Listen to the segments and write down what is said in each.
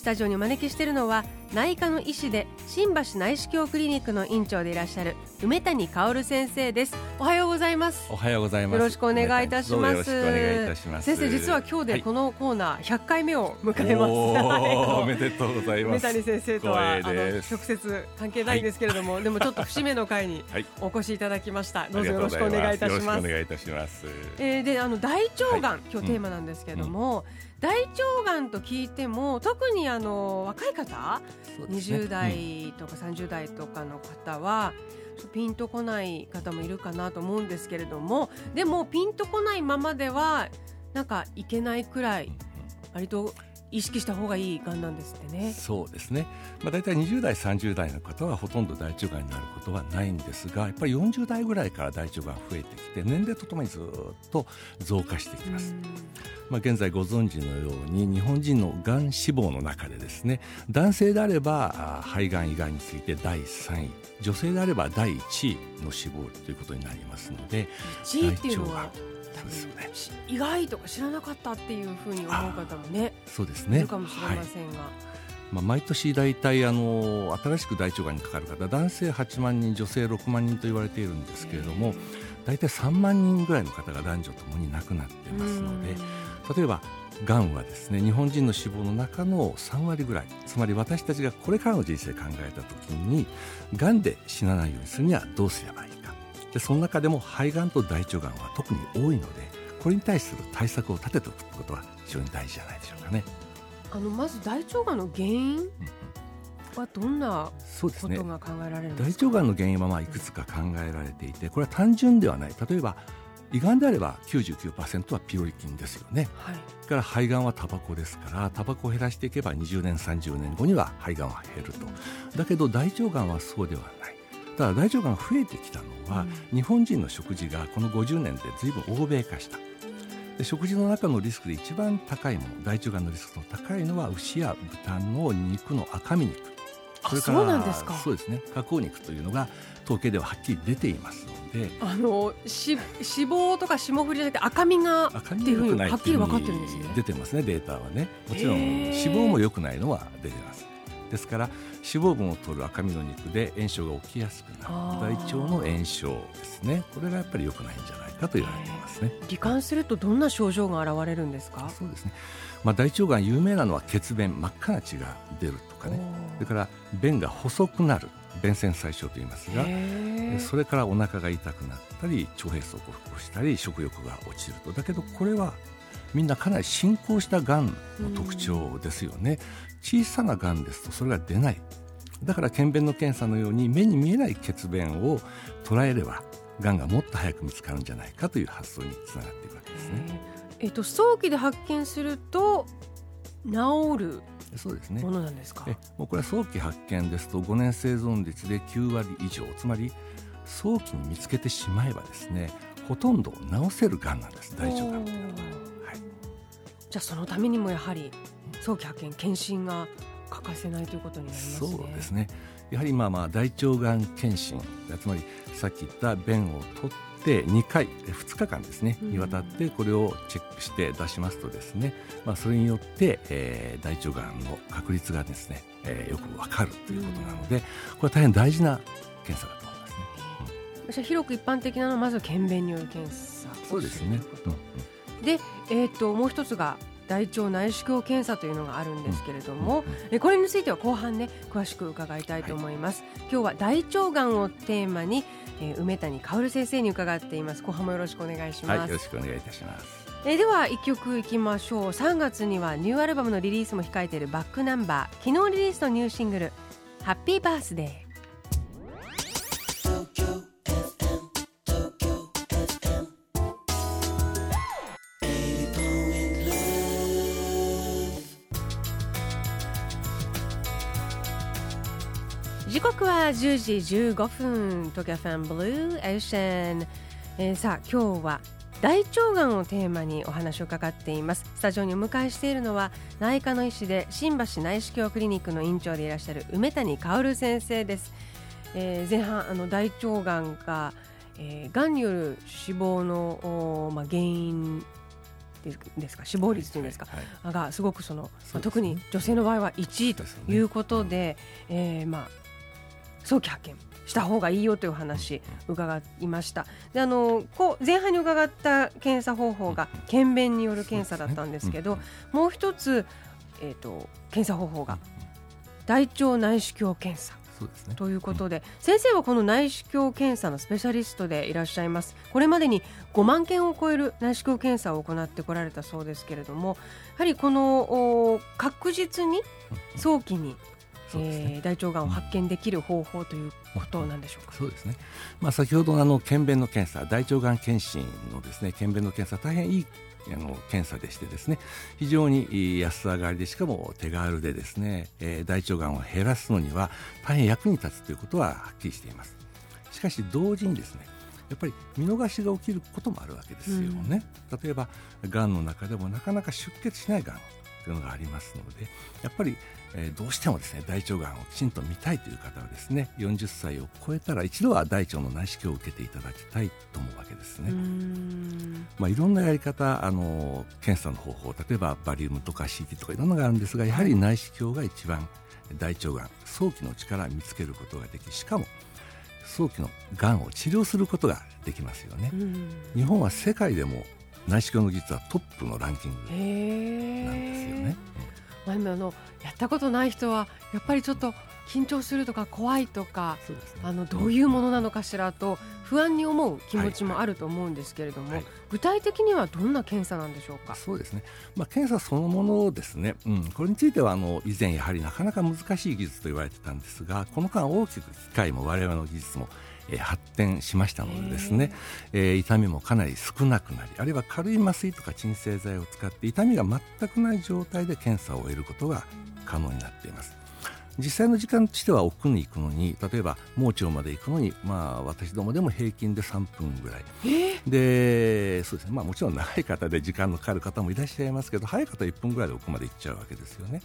スタジオにお招きしているのは内科の医師で新橋内視鏡クリニックの院長でいらっしゃる梅谷薫先生です。おはようございます。おはようございます。よろしくお願いいたします。よろしくお願いいたします。先生実は今日でこのコーナー100回目を迎えます、はい、おめでとうございます。梅谷先生とはあの直接関係ないんですけれども、はい、でもちょっと節目の会にお越しいただきました、はい、どうぞよろしくお願いいたします。お願いいたします。えー、であの大腸がん、今日テーマなんですけれども、うん。大腸がんと聞いても特にあの若い方、ね、20代とか30代とかの方は、うん、ピンとこない方もいるかなと思うんですけれどもでもピンとこないままではなんかいけないくらい割と意識した方がいいがんなんですってね。そうですね。まあ大体20代30代の方はほとんど大腸がんになることはないんですが、やっぱり40代ぐらいから大腸がん増えてきて年齢とともにずっと増加してきます。まあ現在ご存知のように日本人のがん死亡の中でですね、男性であれば肺がん以外について第3位、女性であれば第1位の死亡率ということになりますので、1位っていうのは意外とか知らなかったっていうふうに思う方もねそうですねいるかもしれませんが。はいまあ、毎年大体あの新しく大腸がんにかかる方男性8万人女性6万人と言われているんですけれども大体3万人ぐらいの方が男女ともに亡くなってますので例えばがんはですね日本人の死亡の中の3割ぐらいつまり私たちがこれからの人生考えた時にがんで死なないようにするにはどうすればいいかでその中でも肺がんと大腸がんは特に多いのでこれに対する対策を立てておくことは非常に大事じゃないでしょうかね。あのまず大腸がんの原因はどんなことが考えられるんですか、ね、大腸がんの原因はまあいくつか考えられていてこれは単純ではない。例えば胃がんであれば99%はピロリ菌ですよね、はい、から肺がんはタバコですからタバコを減らしていけば20年30年後には肺がんは減ると。だけど大腸がんはそうではない。ただ大腸がん増えてきたのは、うん、日本人の食事がこの50年で随分欧米化したで食事の中のリスクで一番高いもの大腸がんのリスクの高いのは牛や豚の肉の赤身肉。それからそうなんですか。そうですね。加工肉というのが統計でははっきり出ていますので。あのし脂肪とか霜降りじゃなくて赤身がっていうふうにはっきり分かってるんですね。出てますねデータはね。もちろん脂肪も良くないのは出てますですから脂肪分を取る赤身の肉で炎症が起きやすくなる。大腸の炎症ですね。これがやっぱり良くないんじゃないかと言われていますね。罹患するとどんな症状が現れるんですか？そうですね、まあ、大腸がん有名なのは血便真っ赤な血が出るとかね。それから便が細くなる。便潜最小と言いますが。それからお腹が痛くなったり腸閉塞を起したり食欲が落ちると。だけどこれはみんなかなり進行したがんの特徴ですよね、小さながんですとそれが出ない。だから検便の検査のように目に見えない血便を捉えればがんがもっと早く見つかるんじゃないかという発想につながっていくわけですね。えっと、早期で発見すると治るそうですね。ものなんですか？えもうこれは早期発見ですと5年生存率で9割以上。つまり早期に見つけてしまえばですねほとんど治せるがんなんです。大腸がんというのは、はい、じゃあそのためにもやはり早期発見検診が欠かせないということになりますね。そうですね。やはりまあまあ大腸がん検診つまりさっき言った便を取って2回2日間ですねにわたってこれをチェックして出しますとですね、まあ、それによって、えー、大腸がんの確率がですね、えー、よくわかるということなので、これは大変大事な検査だと思いますね。うん、広く一般的なのはまず検便による検査そうですね。うんうん、で、えーと、ともう一つが大腸内視鏡検査というのがあるんですけれども、うん、これについては後半ね詳しく伺いたいと思います、はい、今日は大腸がんをテーマに、えー、梅谷薫先生に伺っています。後半もよろしくお願いします、はい、よろしくお願いいたします。えー、では一曲いきましょう。3月にはニューアルバムのリリースも控えているバックナンバー。昨日リリースのニューシングルハッピーバースデー10時15分東京ファンブルーエーシャン、えー、さあ今日は大腸がんをテーマにお話を伺っています。スタジオにお迎えしているのは内科の医師で新橋内視鏡クリニックの院長でいらっしゃる梅谷薫先生です、えー、前半あの大腸がんが、えー、がんによる死亡のまあ、原因ですか？死亡率というんですか、はいはい、がすごくその、まあ、特に女性の場合は1位ということで、ねうん、えー、まあ、早期発見した方がいいよという話伺いました。であのこう前半に伺った検査方法が検便による検査だったんですけど、もう一つ、えーと、検査方法が大腸内視鏡検査ね、ということで、うん、先生はこの内視鏡検査のスペシャリストでいらっしゃいます。これまでに5万件を超える内視鏡検査を行ってこられたそうですけれどもやはりこの確実に早期にね、えー、大腸がんを発見できる方法ということなんでしょうか。そうですね。まあ先ほどあの検便の検査、大腸がん検診のですね検便の検査大変いいあの検査でしてですね非常に安上がりでしかも手軽でですね、えー、大腸がんを減らすのには大変役に立つということははっきりしています。しかし同時にですねやっぱり見逃しが起きることもあるわけですよね。うん、例えばがんの中でもなかなか出血しないがんというのがありますのでやっぱりえー、どうしてもですね大腸がんをきちんと見たいという方はですね40歳を超えたら一度は大腸の内視鏡を受けていただきたいと思うわけですね。まあ、いろんなやり方あの検査の方法例えばバリウムとか CT とかいろんなのがあるんですがやはり内視鏡が一番大腸がん早期のうちから見つけることができしかも早期のがんを治療することができますよね。日本は世界でも内視鏡の技術はトップのランキングなんですよね。まあ、今のやったことない人はやっぱりちょっと緊張するとか怖いとか、ね、あのどういうものなのかしらと不安に思う気持ちもあると思うんですけれども、はいはい、具体的にはどんな検査なんでしょうか？そうですね、まあ、検査そのものですね、うん、これについてはあの以前やはりなかなか難しい技術と言われてたんですがこの間大きく機械も我々の技術もえ発展しましたのでですね、えー、痛みもかなり少なくなりあるいは軽い麻酔とか鎮静剤を使って痛みが全くない状態で検査を終えることが可能になっています。実際の時間としては奥に行くのに例えば盲腸まで行くのに、まあ、私どもでも平均で3分ぐらい、でそうですね、まあ、もちろん長い方で時間のかかる方もいらっしゃいますけど早い方は1分ぐらいで奥まで行っちゃうわけですよね。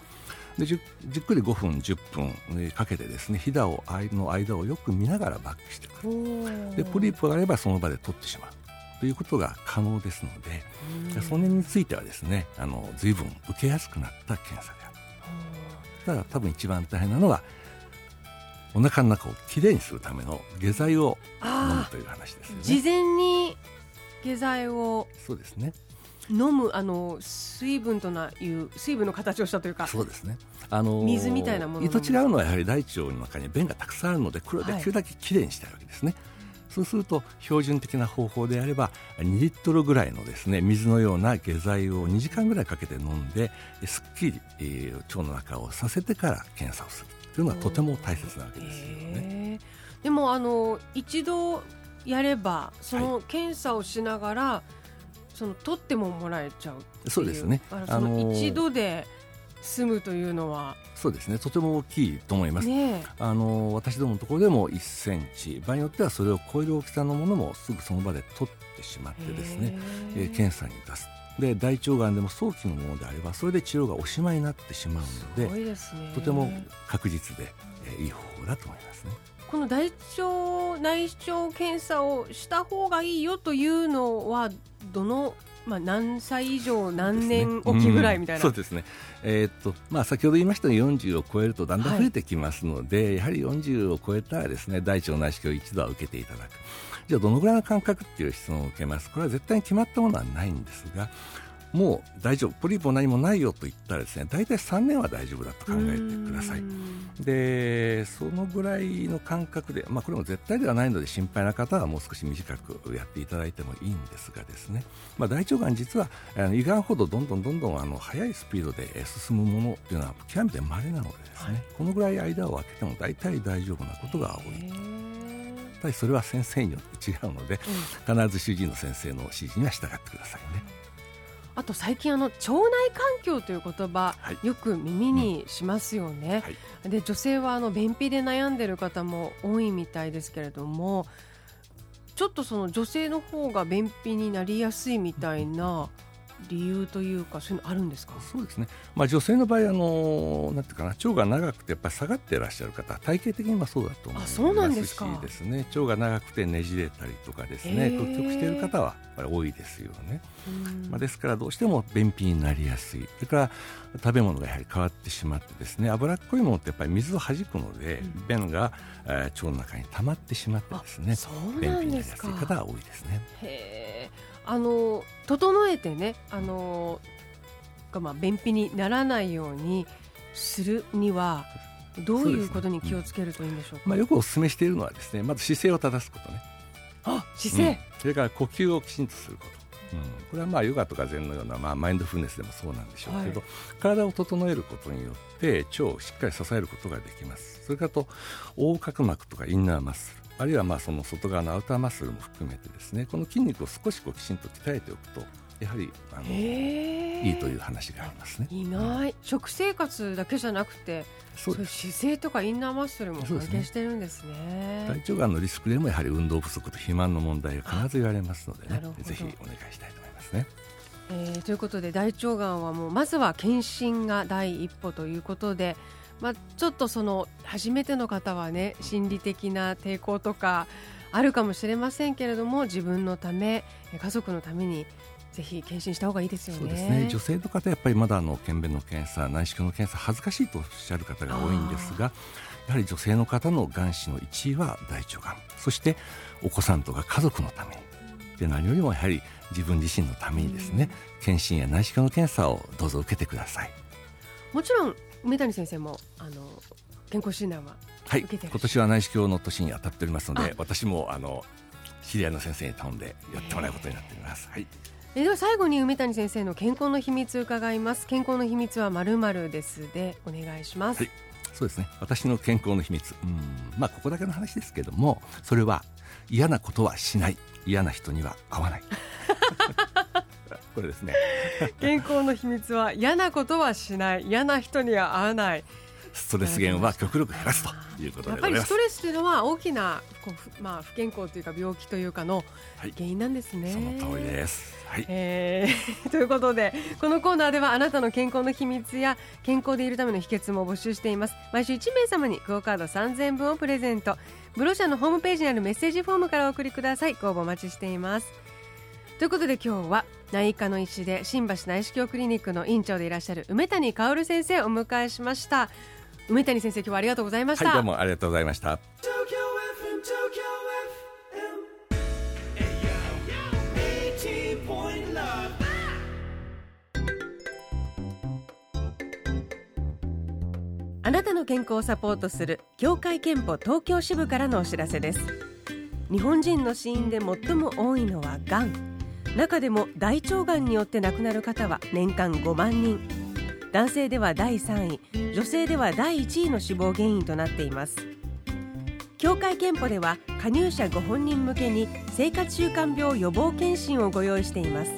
でじじっくり5分10分かけてですねひだをの間をよく見ながらバックしてくる。でポリープがあればその場で取ってしまう。ということが可能ですのでそれについてはですねあの随分受けやすくなった検査であるただ多分一番大変なのはお腹の中をきれいにするための下剤を飲むという話ですよね。事前に下剤を。そうですね飲むあの水分という水分の形をしたというかそうですね。あの水みたいなものと違うのはやはり大腸の中に便がたくさんあるのでこれをできるだけきれいにしたいわけですね、はい、そうすると標準的な方法であれば2リットルぐらいのですね水のような下剤を2時間ぐらいかけて飲んですっきり、えー、腸の中をさせてから検査をするというのはとても大切なわけですよね。でもあの一度やればその検査をしながら、はいその取ってももらえちゃうそうですね。あの一度で済むというのは。そうですね。とても大きいと思います、ね、あの私どものところでも1センチ。場合によってはそれを超える大きさのものもすぐその場で取ってしまってですね、え。ー、検査に出す。で大腸がんでも早期のものであればそれで治療がおしまいになってしまうので、ね、とても確実で、えー、いい方法だと思いますね。この大腸内視鏡検査をした方がいいよというのはどのまあ、何歳以上何年おきぐらいみたいな、そうですね、えー、っとまあ、先ほど言いましたように40を超えるとだんだん増えてきますので、はい、やはり40を超えたらですね大腸内視鏡を一度は受けていただく。じゃあどのぐらいの間隔っていう質問を受けます。これは絶対に決まったものはないんですがもう大丈夫ポリープも何もないよと言ったらですね大体3年は大丈夫だと考えてください。でそのぐらいの間隔で、まあ、これも絶対ではないので心配な方はもう少し短くやっていただいてもいいんですがですね、まあ、大腸がん実は胃がんほどどんどんどんどんあの速いスピードで進むものというのは極めて稀なのでですね、はい、このぐらい間を空けても大体大丈夫なことが多い。やっぱりそれは先生によって違うので、うん、必ず主治医の先生の指示には従ってくださいね。あと最近あの腸内環境という言葉、はい、よく耳にしますよね、うん。はい、で女性はあの便秘で悩んでる方も多いみたいですけれどもちょっとその女性の方が便秘になりやすいみたいな理由というかそういうのあるんですか？そうですね、まあ、女性の場合あのなんていうかな腸が長くてやっぱり下がっていらっしゃる方体型的にはそうだと思いますしそうなんですか。です、ね、腸が長くてねじれたりとかですね屈曲している方はやっぱり多いですよね、まあ、ですからどうしても便秘になりやすい。それから食べ物がやはり変わってしまってですね脂っこいものってやっぱり水をはじくので、うん、便が、えー、腸の中に溜まってしまってですね便秘になりやすい方が多いですね。へあの整えてねあのまあ便秘にならないようにするにはどういうことに気をつけるといいんでしょうか、まあ、よくお勧めしているのはですねまず姿勢を正すことね。あ姿勢、うん、それから呼吸をきちんとすること、うん、これはまあヨガとか禅のような、まあ、マインドフルネスでもそうなんでしょうけど、はい、体を整えることによって腸をしっかり支えることができます。それからと横隔膜とかインナーマッスルあるいはまあその外側のアウターマッスルも含めてですねこの筋肉を少しこうきちんと鍛えておくとやはりあのいいという話がありますね。いない、うん、食生活だけじゃなくてそういう姿勢とかインナーマッスルも関係してるんですね、ね、大腸がんのリスクでもやはり運動不足と肥満の問題が必ず言われますのでねぜひお願いしたいと思いますね。えー、ということで大腸がんはもうまずは検診が第一歩ということでまあ、ちょっとその初めての方はね心理的な抵抗とかあるかもしれませんけれども自分のため家族のためにぜひ検診した方がいいですよね。そうですね。女性の方やっぱりまだあの検便の検査、内視鏡の検査恥ずかしいとおっしゃる方が多いんですが、やはり女性の方のがん死の1位は大腸がん、そしてお子さんとか家族のために。で何よりもやはり自分自身のためにですね、検診や内視鏡の検査をどうぞ受けてください。もちろん梅谷先生もあの健康診断ははい。今年は内視鏡の年に当たっておりますので私もあの知り合いの先生に頼んでやってもらうことになっています。はい。えでは最後に梅谷先生の健康の秘密伺います。健康の秘密はまるまるですでお願いします、はい、そうですね。私の健康の秘密。うん。まあここだけの話ですけどもそれは嫌なことはしない。嫌な人には会わない これですね。健康の秘密は嫌なことはしない。嫌な人には会わない。ストレス源は極力減らすということやっぱりストレスというのは大きなこう、まあ、不健康というか病気というかの原因なんですね、はい、その通りです、はい。えー、ということでこのコーナーではあなたの健康の秘密や健康でいるための秘訣も募集しています。毎週1名様にクオカード3000分をプレゼント。ブロシャのホームページにあるメッセージフォームからお送りください。ご応募お待ちしていますということで今日は内科の医師で新橋内視鏡クリニックの院長でいらっしゃる梅谷薫先生をお迎えしました。梅谷先生今日はありがとうございました、はい、どうもありがとうございました。あなたの健康をサポートする協会憲法東京支部からのお知らせです。日本人の死因で最も多いのはがん中でも大腸がんによって亡くなる方は年間5万人。男性では第3位。女性では第1位の死亡原因となっています。協会憲法では加入者ご本人向けに生活習慣病予防検診をご用意しています。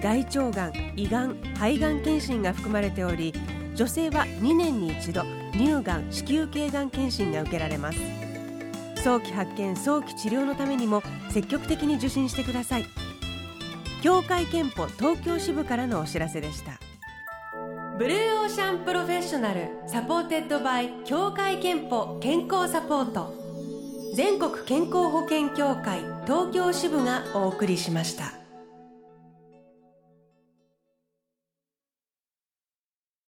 大腸がん、胃がん、肺がん検診が含まれており女性は2年に一度乳がん、子宮頸がん検診が受けられます。早期発見早期治療のためにも積極的に受診してください。協会けんぽ東京支部からのお知らせでした Blue Ocean Professional supported by 協会けんぽ健康サポート全国健康保険協会東京支部がお送りしました。